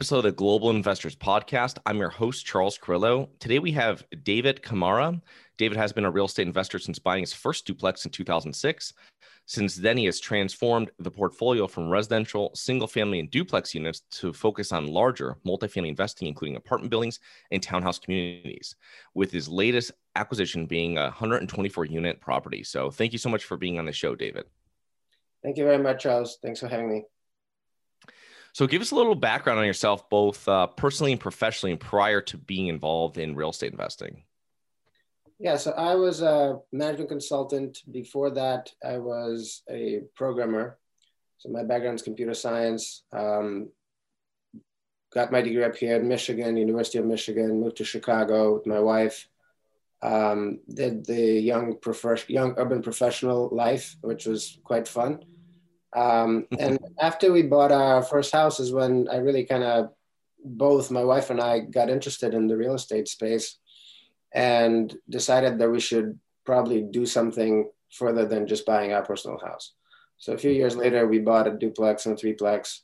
of the Global Investors Podcast. I'm your host, Charles Carillo. Today we have David Kamara. David has been a real estate investor since buying his first duplex in 2006. Since then, he has transformed the portfolio from residential, single family, and duplex units to focus on larger multifamily investing, including apartment buildings and townhouse communities, with his latest acquisition being a 124 unit property. So, thank you so much for being on the show, David. Thank you very much, Charles. Thanks for having me. So, give us a little background on yourself, both uh, personally and professionally, and prior to being involved in real estate investing. Yeah, so I was a management consultant. Before that, I was a programmer. So, my background is computer science. Um, got my degree up here in Michigan, University of Michigan, moved to Chicago with my wife. Um, did the young, prof- young urban professional life, which was quite fun. Um, and after we bought our first house is when I really kind of both my wife and I got interested in the real estate space and decided that we should probably do something further than just buying our personal house. So a few years later, we bought a duplex and a threeplex.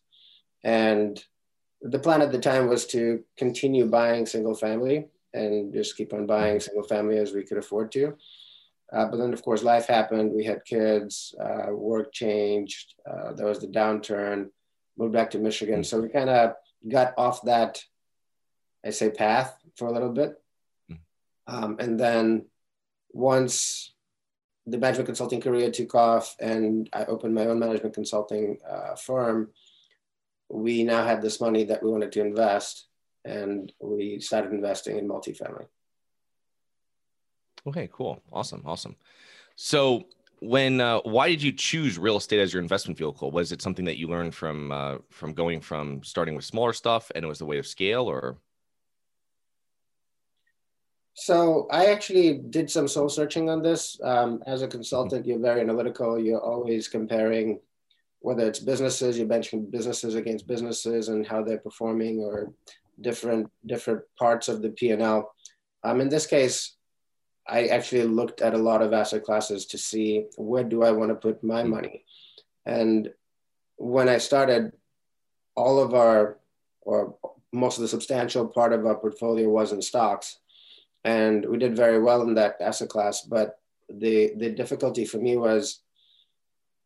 And the plan at the time was to continue buying single family and just keep on buying single family as we could afford to. Uh, but then, of course, life happened. We had kids, uh, work changed. Uh, there was the downturn, moved back to Michigan. So we kind of got off that, I say, path for a little bit. Um, and then once the management consulting career took off and I opened my own management consulting uh, firm, we now had this money that we wanted to invest. And we started investing in multifamily. Okay, cool. Awesome. Awesome. So when uh, why did you choose real estate as your investment vehicle? Was it something that you learned from uh, from going from starting with smaller stuff and it was the way of scale or so I actually did some soul searching on this. Um, as a consultant, you're very analytical. You're always comparing whether it's businesses, you're benching businesses against businesses and how they're performing or different different parts of the P&L. Um, in this case, I actually looked at a lot of asset classes to see where do I want to put my hmm. money. And when I started, all of our, or most of the substantial part of our portfolio was in stocks. And we did very well in that asset class. But the, the difficulty for me was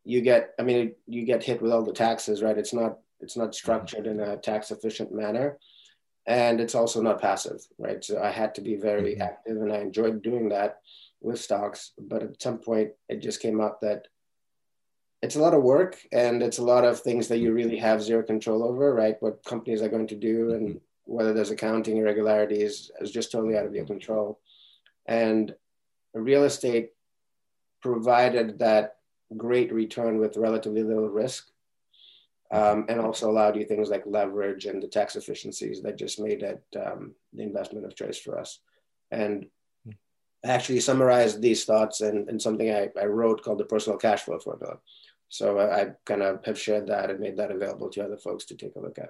you get, I mean, you get hit with all the taxes, right? It's not, it's not hmm. structured in a tax efficient manner and it's also not passive, right? So I had to be very mm-hmm. active, and I enjoyed doing that with stocks. But at some point, it just came up that it's a lot of work and it's a lot of things that you really have zero control over, right? What companies are going to do and mm-hmm. whether there's accounting irregularities is just totally out of your control. And real estate provided that great return with relatively little risk um, and also allowed you things like leverage and the tax efficiencies that just made it um, the investment of choice for us. And I actually summarized these thoughts in, in something I, I wrote called the personal cash flow formula. So I, I kind of have shared that and made that available to other folks to take a look at.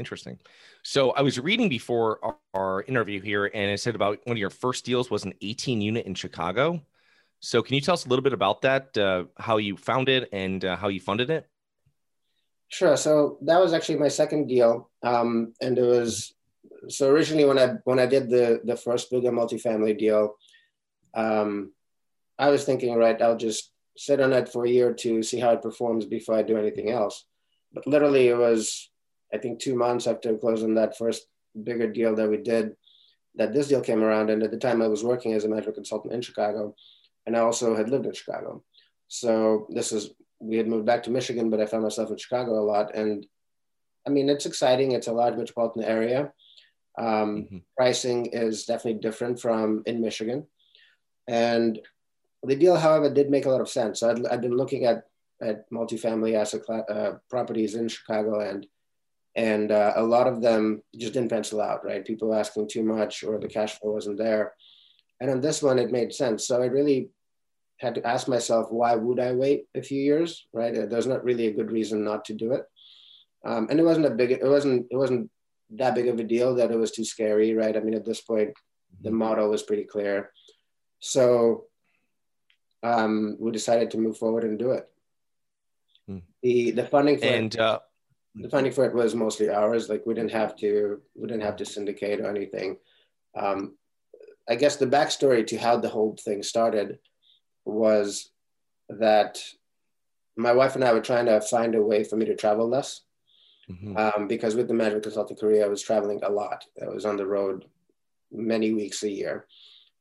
Interesting. So I was reading before our, our, interview here, and it said about one of your first deals was an 18 unit in Chicago. So can you tell us a little bit about that, uh, how you found it, and uh, how you funded it? Sure. So that was actually my second deal, um, and it was so originally when I when I did the the first bigger multifamily deal, um, I was thinking, right, I'll just sit on it for a year or two, see how it performs before I do anything else. But literally, it was I think two months after closing that first bigger deal that we did that this deal came around. And at the time, I was working as a management consultant in Chicago, and I also had lived in Chicago. So this is we had moved back to Michigan, but I found myself in Chicago a lot. And I mean, it's exciting. It's a large metropolitan area. Um, mm-hmm. Pricing is definitely different from in Michigan. And the deal, however, did make a lot of sense. I'd, I'd been looking at, at multifamily asset class, uh, properties in Chicago, and and uh, a lot of them just didn't pencil out. Right, people asking too much, or the cash flow wasn't there. And on this one, it made sense. So I really had to ask myself, why would I wait a few years? Right, there's not really a good reason not to do it. Um, and it wasn't a big, it wasn't, it wasn't that big of a deal that it was too scary, right? I mean, at this point, the mm-hmm. model was pretty clear. So um, we decided to move forward and do it. Hmm. The the funding for and it, uh, the funding for it was mostly ours. Like we didn't have to we didn't have to syndicate or anything. Um, I guess the backstory to how the whole thing started was that my wife and I were trying to find a way for me to travel less. Mm-hmm. Um, because with the management consulting career, I was traveling a lot. I was on the road many weeks a year.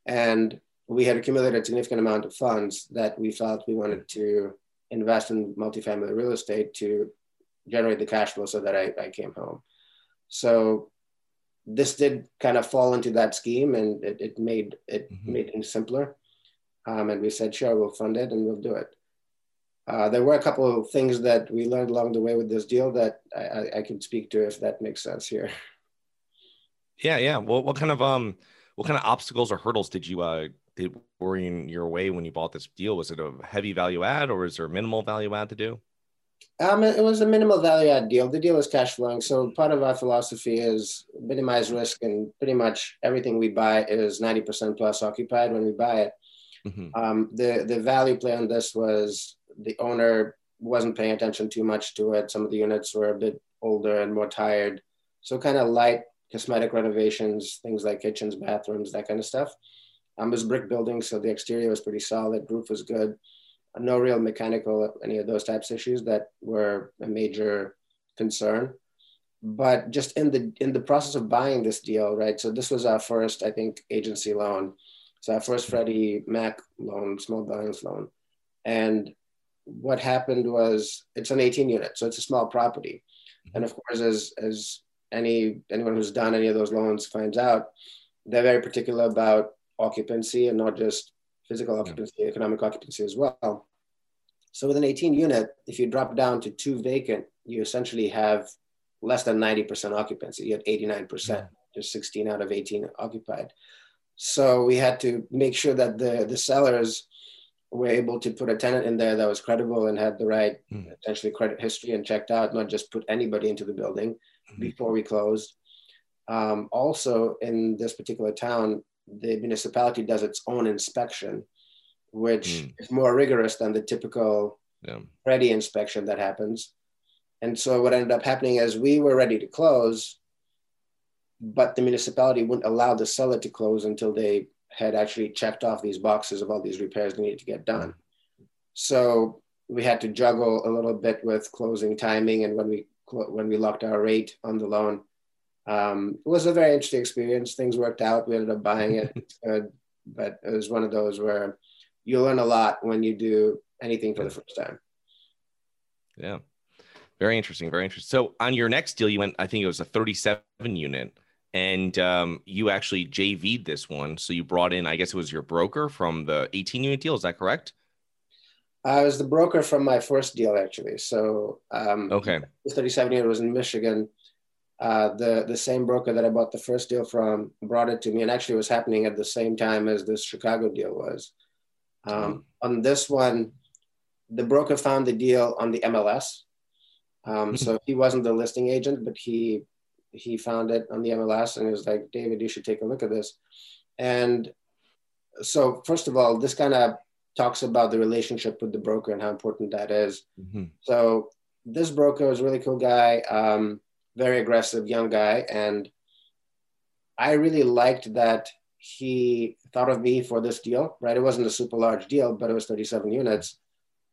And we had accumulated a significant amount of funds that we felt we wanted to invest in multifamily real estate to generate the cash flow so that I, I came home. So this did kind of fall into that scheme and it, it made it mm-hmm. made things simpler. Um, and we said, sure, we'll fund it and we'll do it. Uh, there were a couple of things that we learned along the way with this deal that I, I, I can speak to if that makes sense here. Yeah, yeah. Well, what kind of um, what kind of obstacles or hurdles did you uh did were in your way when you bought this deal? Was it a heavy value add or is there minimal value add to do? Um, it was a minimal value add deal. The deal is cash flowing. So part of our philosophy is minimize risk and pretty much everything we buy is 90% plus occupied when we buy it. Mm-hmm. Um, the, the value play on this was the owner wasn't paying attention too much to it. Some of the units were a bit older and more tired. So kind of light cosmetic renovations, things like kitchens, bathrooms, that kind of stuff. Um, it was brick building, so the exterior was pretty solid. Roof was good. No real mechanical, any of those types of issues that were a major concern. But just in the in the process of buying this deal, right? So this was our first, I think, agency loan. So our first Freddie Mac loan, small balance loan. And what happened was it's an 18 unit, so it's a small property. And of course, as as any anyone who's done any of those loans finds out, they're very particular about occupancy and not just physical occupancy, yeah. economic occupancy as well. So with an 18 unit, if you drop down to two vacant, you essentially have less than 90% occupancy. You had 89%, yeah. just 16 out of 18 occupied. So we had to make sure that the, the sellers were able to put a tenant in there that was credible and had the right mm. essentially credit history and checked out, not just put anybody into the building mm-hmm. before we closed. Um, also in this particular town, the municipality does its own inspection, which mm. is more rigorous than the typical yeah. ready inspection that happens. And so what ended up happening is we were ready to close, but the municipality wouldn't allow the seller to close until they had actually checked off these boxes of all these repairs that needed to get done. So we had to juggle a little bit with closing timing and when we when we locked our rate on the loan um, it was a very interesting experience. Things worked out. We ended up buying it. but it was one of those where you learn a lot when you do anything for the first time. Yeah. Very interesting. Very interesting. So on your next deal, you went, I think it was a 37 unit and um, you actually JV'd this one. So you brought in, I guess it was your broker from the 18 unit deal. Is that correct? I was the broker from my first deal, actually. So um, okay, the 37 unit was in Michigan uh, the the same broker that I bought the first deal from brought it to me, and actually was happening at the same time as this Chicago deal was. Um, mm-hmm. On this one, the broker found the deal on the MLS, um, so he wasn't the listing agent, but he he found it on the MLS and he was like, David, you should take a look at this. And so, first of all, this kind of talks about the relationship with the broker and how important that is. Mm-hmm. So, this broker was a really cool guy. Um, very aggressive young guy. And I really liked that he thought of me for this deal, right? It wasn't a super large deal, but it was 37 units.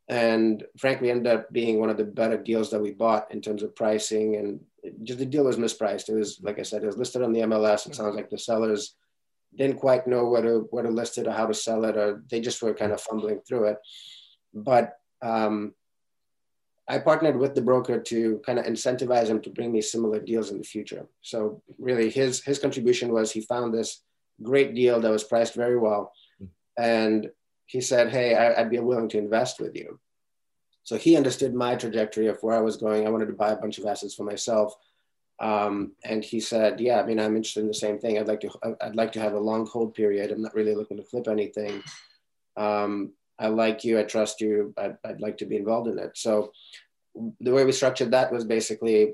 And frankly, ended up being one of the better deals that we bought in terms of pricing. And just the deal was mispriced. It was, like I said, it was listed on the MLS. It sounds like the sellers didn't quite know where to, where to list it or how to sell it, or they just were kind of fumbling through it. But um, I partnered with the broker to kind of incentivize him to bring me similar deals in the future. So really his his contribution was he found this great deal that was priced very well. And he said, Hey, I, would be willing to invest with you. So he understood my trajectory of where I was going. I wanted to buy a bunch of assets for myself. Um, and he said, "Yeah, I mean, I'm interested in the same thing. I'd like to, I'd like to have a long hold period. I'm not really looking to flip anything. Um, I like you. I trust you. I'd, I'd like to be involved in it." So the way we structured that was basically,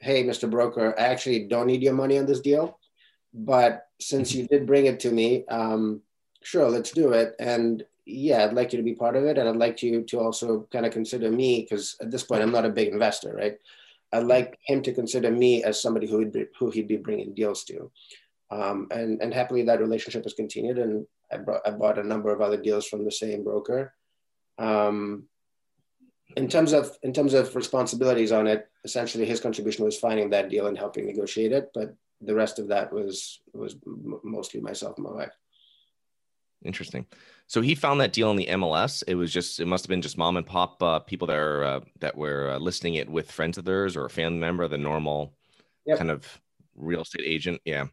"Hey, Mr. Broker, I actually don't need your money on this deal, but since you did bring it to me, um, sure, let's do it." And yeah, I'd like you to be part of it, and I'd like you to also kind of consider me because at this point I'm not a big investor, right? I'd like him to consider me as somebody who would be, who he'd be bringing deals to. Um, and, and happily that relationship has continued and I, brought, I bought a number of other deals from the same broker. Um, in terms of in terms of responsibilities on it, essentially his contribution was finding that deal and helping negotiate it, but the rest of that was was mostly myself and my wife. Interesting. So he found that deal in the MLS. It was just it must have been just mom and pop uh, people that are uh, that were uh, listing it with friends of theirs or a family member, the normal yep. kind of real estate agent. Yeah,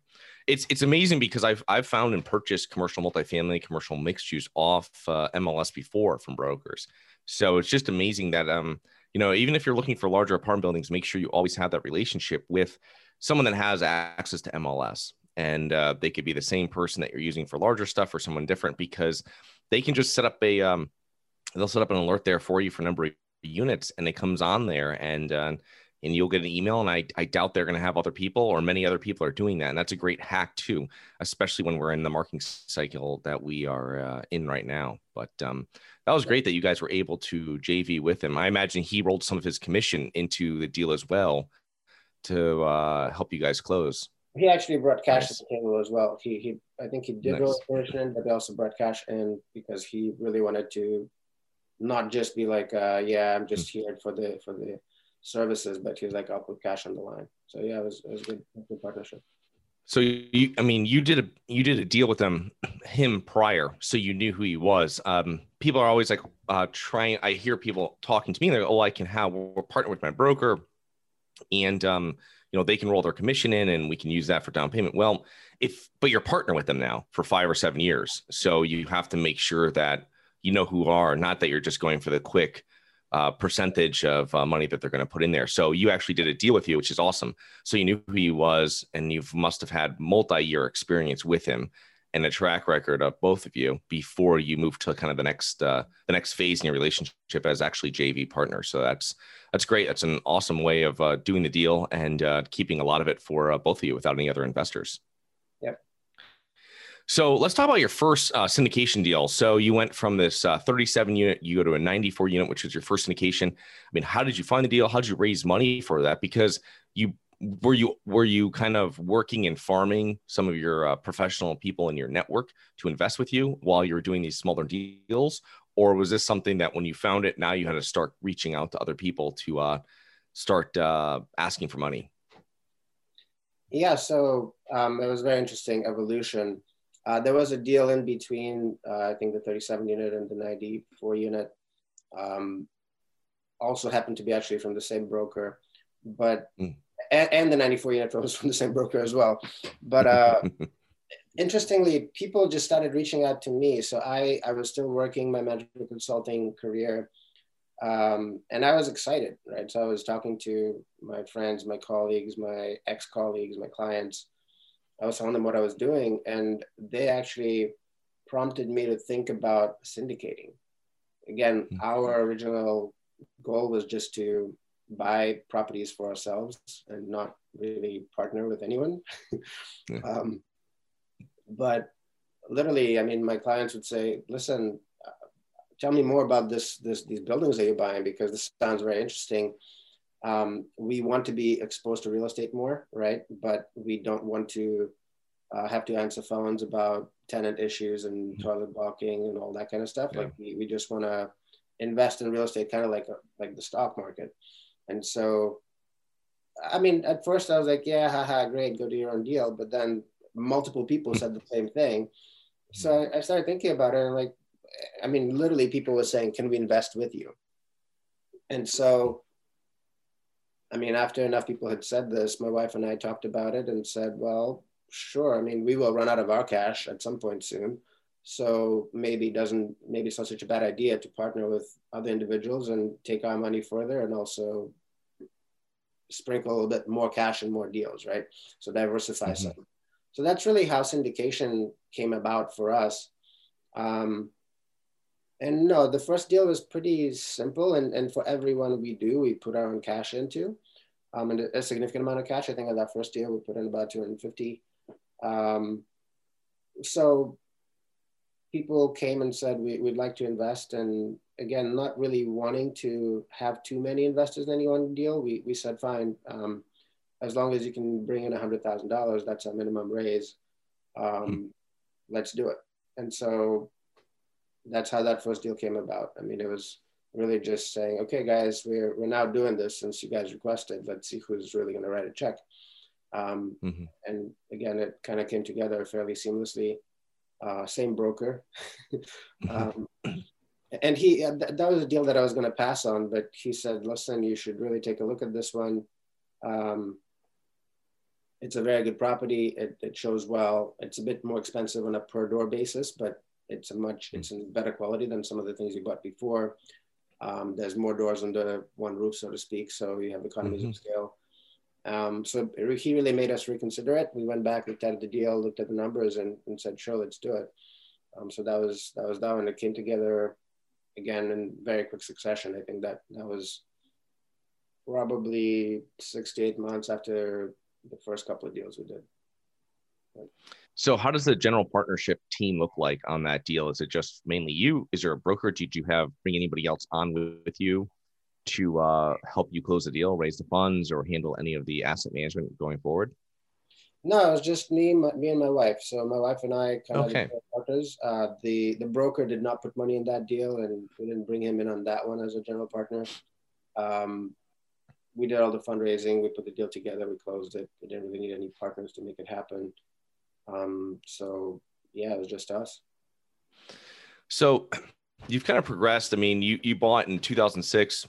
it's it's amazing because I've I've found and purchased commercial multifamily, commercial mixed use off uh, MLS before from brokers. So it's just amazing that um you know even if you're looking for larger apartment buildings, make sure you always have that relationship with someone that has access to MLS and uh, they could be the same person that you're using for larger stuff or someone different because they can just set up a um, they'll set up an alert there for you for number of units and it comes on there and uh, and you'll get an email and I, I doubt they're going to have other people or many other people are doing that and that's a great hack too especially when we're in the marketing cycle that we are uh, in right now. But um, that was great that you guys were able to jv with him. I imagine he rolled some of his commission into the deal as well to uh, help you guys close he actually brought cash nice. to the table as well. He he I think he did nice. version, but he also brought cash in because he really wanted to not just be like, uh, yeah, I'm just here for the for the services, but he was like, I'll put cash on the line. So yeah, it was it was good, good partnership. So you, I mean, you did a you did a deal with them, him prior, so you knew who he was. Um, people are always like uh, trying. I hear people talking to me, like, "Oh, I can have we're partner with my broker," and um, you know they can roll their commission in and we can use that for down payment. Well if but you're partner with them now for five or seven years. So you have to make sure that you know who are not that you're just going for the quick uh, percentage of uh, money that they're going to put in there. So you actually did a deal with you which is awesome. So you knew who he was and you must have had multi-year experience with him and a track record of both of you before you move to kind of the next uh, the next phase in your relationship as actually JV partners. So that's that's great. That's an awesome way of uh, doing the deal and uh, keeping a lot of it for uh, both of you without any other investors. Yep. So let's talk about your first uh, syndication deal. So you went from this uh, 37 unit, you go to a 94 unit, which was your first syndication. I mean, how did you find the deal? How did you raise money for that? Because you were you were you kind of working and farming some of your uh, professional people in your network to invest with you while you were doing these smaller deals? Or was this something that when you found it now you had to start reaching out to other people to uh, start uh, asking for money? Yeah so um, it was very interesting evolution. Uh, there was a deal in between uh, i think the 37 unit and the 94 unit. Um, also happened to be actually from the same broker but mm and, and the 94 unit was from the same broker as well. But uh, interestingly, people just started reaching out to me. So I, I was still working my management consulting career. Um, and I was excited, right? So I was talking to my friends, my colleagues, my ex colleagues, my clients. I was telling them what I was doing, and they actually prompted me to think about syndicating. Again, mm-hmm. our original goal was just to buy properties for ourselves and not really partner with anyone. yeah. um, but literally, I mean, my clients would say, "Listen, uh, tell me more about this, this, these buildings that you're buying because this sounds very interesting." Um, we want to be exposed to real estate more, right? But we don't want to uh, have to answer phones about tenant issues and mm-hmm. toilet blocking and all that kind of stuff. Yeah. Like we, we just want to invest in real estate, kind of like a, like the stock market. And so, I mean, at first I was like, yeah, haha, great, go do your own deal. But then multiple people said the same thing. So I started thinking about it and like, I mean, literally people were saying, can we invest with you? And so, I mean, after enough people had said this, my wife and I talked about it and said, well, sure. I mean, we will run out of our cash at some point soon. So maybe doesn't maybe it's not such a bad idea to partner with other individuals and take our money further and also sprinkle a little bit more cash and more deals, right? So diversify mm-hmm. some. So that's really how syndication came about for us. Um, and no, the first deal was pretty simple. And, and for everyone we do, we put our own cash into um, and a significant amount of cash. I think on that first deal, we put in about 250. Um, so people came and said, we, would like to invest. And again, not really wanting to have too many investors in any one deal, we, we said, fine, um, as long as you can bring in $100,000, that's a minimum raise. Um, hmm. let's do it. And so that's how that first deal came about. I mean, it was really just saying, okay, guys, we're, we're now doing this since you guys requested. Let's see who's really going to write a check. Um, mm-hmm. And again, it kind of came together fairly seamlessly. Uh, same broker. um, and he, uh, th- that was a deal that I was going to pass on, but he said, listen, you should really take a look at this one. Um, it's a very good property. It, it shows well. It's a bit more expensive on a per door basis, but it's a much, it's in better quality than some of the things you bought before. Um, there's more doors under one roof, so to speak. So you have economies mm-hmm. of scale. Um, so he really made us reconsider it. We went back, looked at the deal, looked at the numbers, and, and said, "Sure, let's do it." Um, so that was that was that, and it came together again in very quick succession. I think that that was probably six to eight months after the first couple of deals we did. So, how does the general partnership team look like on that deal? Is it just mainly you? Is there a broker? Did you have bring anybody else on with you to uh, help you close the deal, raise the funds, or handle any of the asset management going forward? No, it was just me, my, me and my wife. So my wife and I kind okay. of partners. Uh, the the broker did not put money in that deal, and we didn't bring him in on that one as a general partner. Um, we did all the fundraising. We put the deal together. We closed it. We didn't really need any partners to make it happen. Um, so yeah, it was just us. So you've kind of progressed. I mean, you you bought in 2006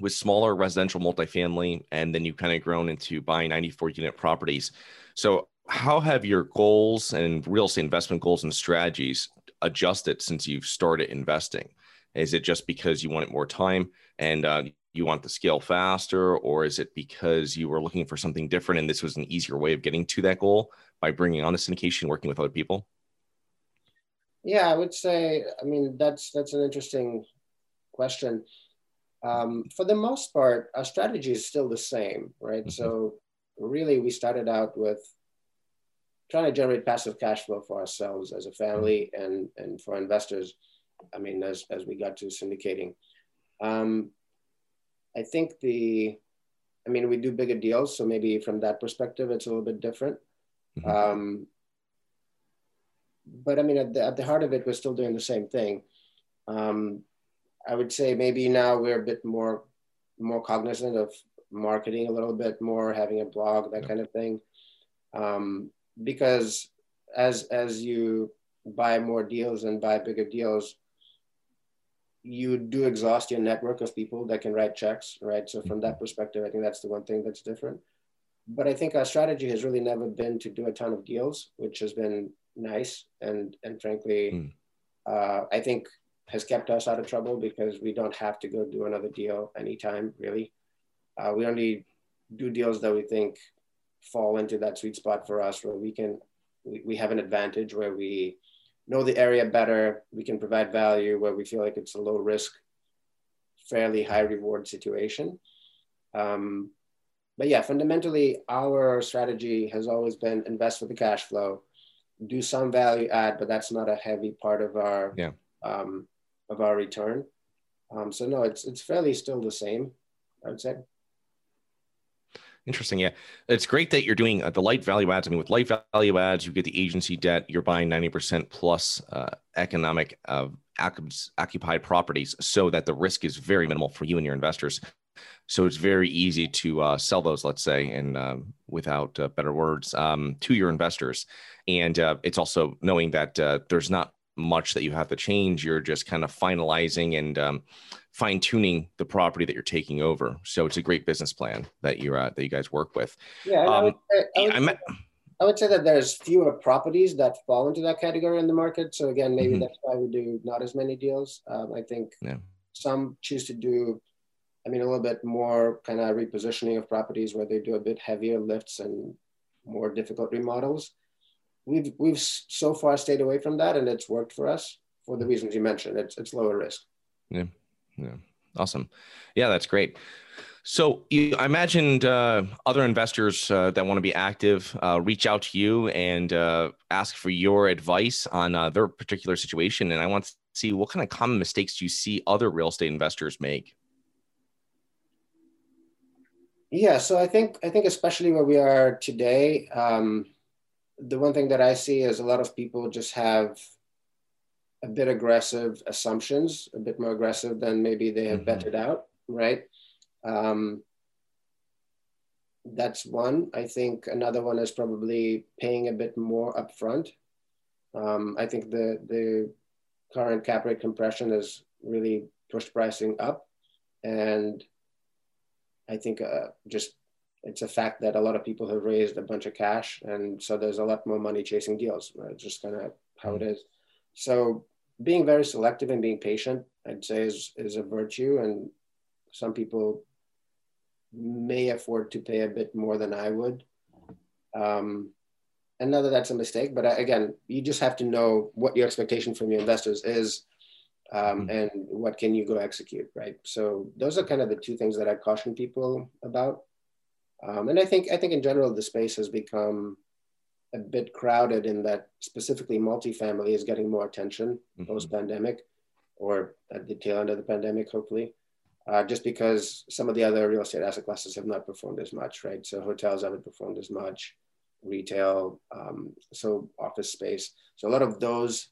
with smaller residential multifamily, and then you've kind of grown into buying 94 unit properties. So how have your goals and real estate investment goals and strategies adjusted since you've started investing? Is it just because you wanted more time and uh, you want to scale faster, or is it because you were looking for something different and this was an easier way of getting to that goal? by bringing on the syndication, working with other people? Yeah, I would say. I mean, that's that's an interesting question. Um, for the most part, our strategy is still the same, right? Mm-hmm. So really, we started out with trying to generate passive cash flow for ourselves as a family mm-hmm. and and for investors. I mean, as as we got to syndicating, um, I think the, I mean, we do bigger deals, so maybe from that perspective, it's a little bit different. Mm-hmm. Um, but I mean, at the, at the heart of it, we're still doing the same thing. Um, I would say maybe now we're a bit more more cognizant of marketing a little bit more, having a blog, that yeah. kind of thing. Um, because as as you buy more deals and buy bigger deals, you do exhaust your network of people that can write checks, right? So from that mm-hmm. perspective, I think that's the one thing that's different but I think our strategy has really never been to do a ton of deals, which has been nice and and frankly, mm. uh, I think has kept us out of trouble because we don't have to go do another deal anytime really. Uh, we only do deals that we think fall into that sweet spot for us where we can we, we have an advantage where we know the area better we can provide value where we feel like it's a low risk fairly high reward situation um, but yeah, fundamentally, our strategy has always been invest with the cash flow, do some value add, but that's not a heavy part of our yeah. um, of our return. Um, so no, it's it's fairly still the same, I would say. Interesting. Yeah. It's great that you're doing uh, the light value adds. I mean, with light value adds, you get the agency debt, you're buying 90% plus uh, economic uh, occupied properties so that the risk is very minimal for you and your investors. So it's very easy to uh, sell those, let's say, and um, without uh, better words, um, to your investors. And uh, it's also knowing that there's not much that you have to change. You're just kind of finalizing and um, fine tuning the property that you're taking over. So it's a great business plan that you uh, that you guys work with. Yeah, I would, um, say, I, would say, I, would say, that there's fewer properties that fall into that category in the market. So again, maybe mm-hmm. that's why we do not as many deals. Um, I think yeah. some choose to do I mean, a little bit more kind of repositioning of properties where they do a bit heavier lifts and more difficult remodels. We've we've so far stayed away from that, and it's worked for us for the reasons you mentioned. It's it's lower risk. Yeah, yeah, awesome. Yeah, that's great. So you, I imagined uh, other investors uh, that want to be active uh, reach out to you and uh, ask for your advice on uh, their particular situation. And I want to see what kind of common mistakes do you see other real estate investors make. Yeah, so I think I think especially where we are today, um, the one thing that I see is a lot of people just have a bit aggressive assumptions, a bit more aggressive than maybe they have mm-hmm. vetted out, right? Um, that's one. I think another one is probably paying a bit more upfront. Um, I think the the current cap rate compression has really pushed pricing up, and I think uh, just it's a fact that a lot of people have raised a bunch of cash, and so there's a lot more money chasing deals. Right? It's just kind of how it mm. So being very selective and being patient, I'd say, is is a virtue, and some people may afford to pay a bit more than I would. Um, and not that that's a mistake, but again, you just have to know what your expectation from your investors is um, mm-hmm. and what can you go execute, right? So those are kind of the two things that I caution people about. Um, and I think I think in general the space has become a bit crowded in that specifically multifamily is getting more attention mm-hmm. post pandemic or at the tail end of the pandemic, hopefully uh, just because some of the other real estate asset classes have not performed as much, right? So hotels haven't performed as much, retail, um, so office space. So a lot of those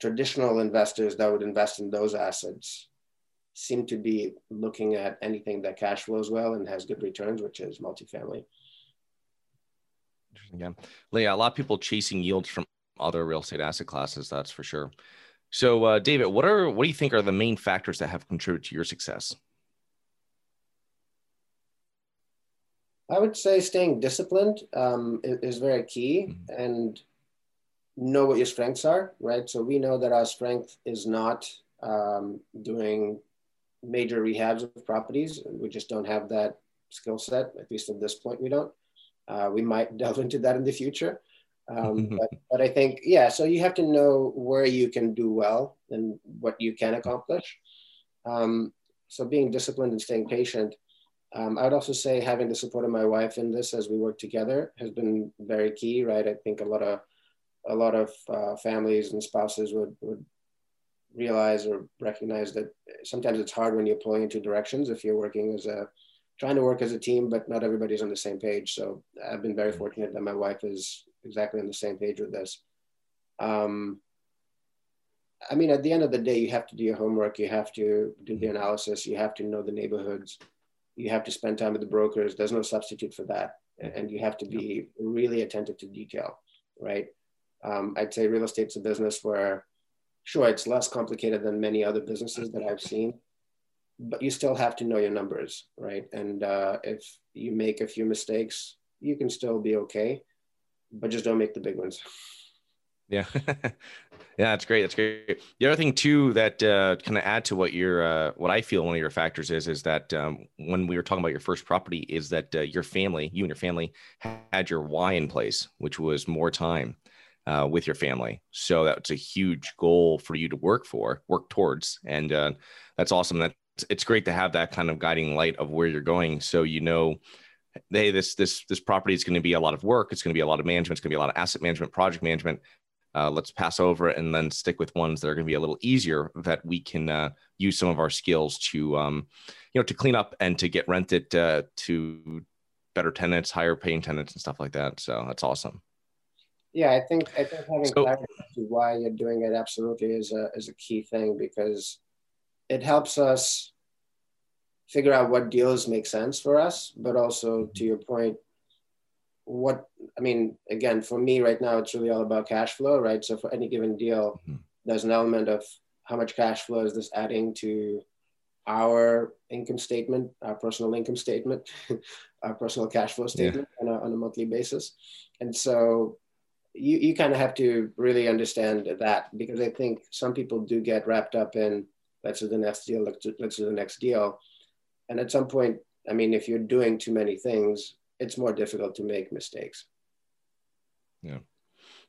traditional investors that would invest in those assets seem to be looking at anything that cash flows well and has good returns, which is multifamily. Interesting. Yeah. Leah, a lot of people chasing yields from other real estate asset classes, that's for sure. So, uh, David, what are what do you think are the main factors that have contributed to your success? I would say staying disciplined um, is, very key, mm-hmm. and know what your strengths are. Right. So we know that our strength is not um, doing major rehabs of properties. We just don't have that skill set. At least at this point, we don't. Uh, we might delve into that in the future. Um, but, but I think, yeah, so you have to know where you can do well and what you can accomplish. Um, so being disciplined and staying patient. Um, I would also say having the support of my wife in this as we work together has been very key, right? I think a lot of a lot of uh, families and spouses would, would realize or recognize that sometimes it's hard when you're pulling in two directions if you're working as a trying to work as a team, but not everybody's on the same page. So I've been very mm-hmm. fortunate that my wife is exactly on the same page with this. Um, I mean, at the end of the day, you have to do your homework. You have to do the analysis. You have to know the neighborhoods. You have to spend time with the brokers. There's no substitute for that. And you have to be really attentive to detail, right? Um, I'd say real estate's a business where, sure, it's less complicated than many other businesses that I've seen, but you still have to know your numbers, right? And uh, if you make a few mistakes, you can still be okay but just don't make the big ones. Yeah. yeah, that's great. That's great. The other thing too that uh, kind of add to what your uh, what I feel one of your factors is is that um, when we were talking about your first property is that uh, your family, you and your family, had your why in place, which was more time uh, with your family. So that's a huge goal for you to work for, work towards, and uh, that's awesome. That it's great to have that kind of guiding light of where you're going, so you know hey, this this this property is going to be a lot of work. It's going to be a lot of management. It's going to be a lot of asset management, project management. Uh, let's pass over and then stick with ones that are going to be a little easier that we can uh, use some of our skills to um, you know to clean up and to get rented uh, to better tenants, higher paying tenants, and stuff like that. So that's awesome. Yeah, I think I think having so, clarity to why you're doing it absolutely is a is a key thing because it helps us figure out what deals make sense for us, but also to your point, what I mean, again, for me right now, it's really all about cash flow, right? So for any given deal, mm-hmm. there's an element of how much cash flow is this adding to our income statement, our personal income statement, our personal cash flow statement yeah. on, a, on a monthly basis. And so you, you kind of have to really understand that because I think some people do get wrapped up in let's do the next deal, let's do, let's do the next deal And at some point, I mean, if you're doing too many things, it's more difficult to make mistakes. Yeah.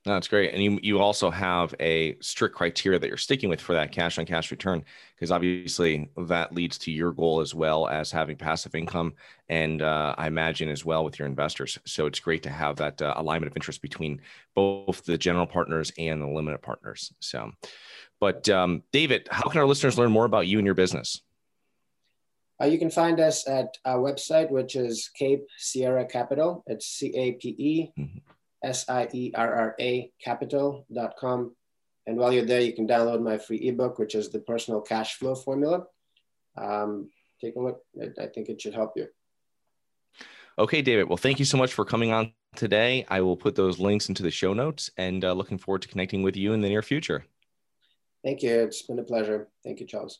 No, that's great. And you, you also have a strict criteria that you're sticking with for that cash on cash return, because obviously that leads to your goal as well as having passive income. And uh, I imagine as well with your investors. So it's great to have that uh, alignment of interest between both the general partners and the limited partners. So, but um, David, how can our listeners learn more about you and your business? Uh, you can find us at our website, which is Cape Sierra Capital. It's C A P E mm-hmm. S I E R R A capital.com. And while you're there, you can download my free ebook, which is the personal cash flow formula. Um, take a look. I, I think it should help you. Okay, David. Well, thank you so much for coming on today. I will put those links into the show notes and uh, looking forward to connecting with you in the near future. Thank you. It's been a pleasure. Thank you, Charles.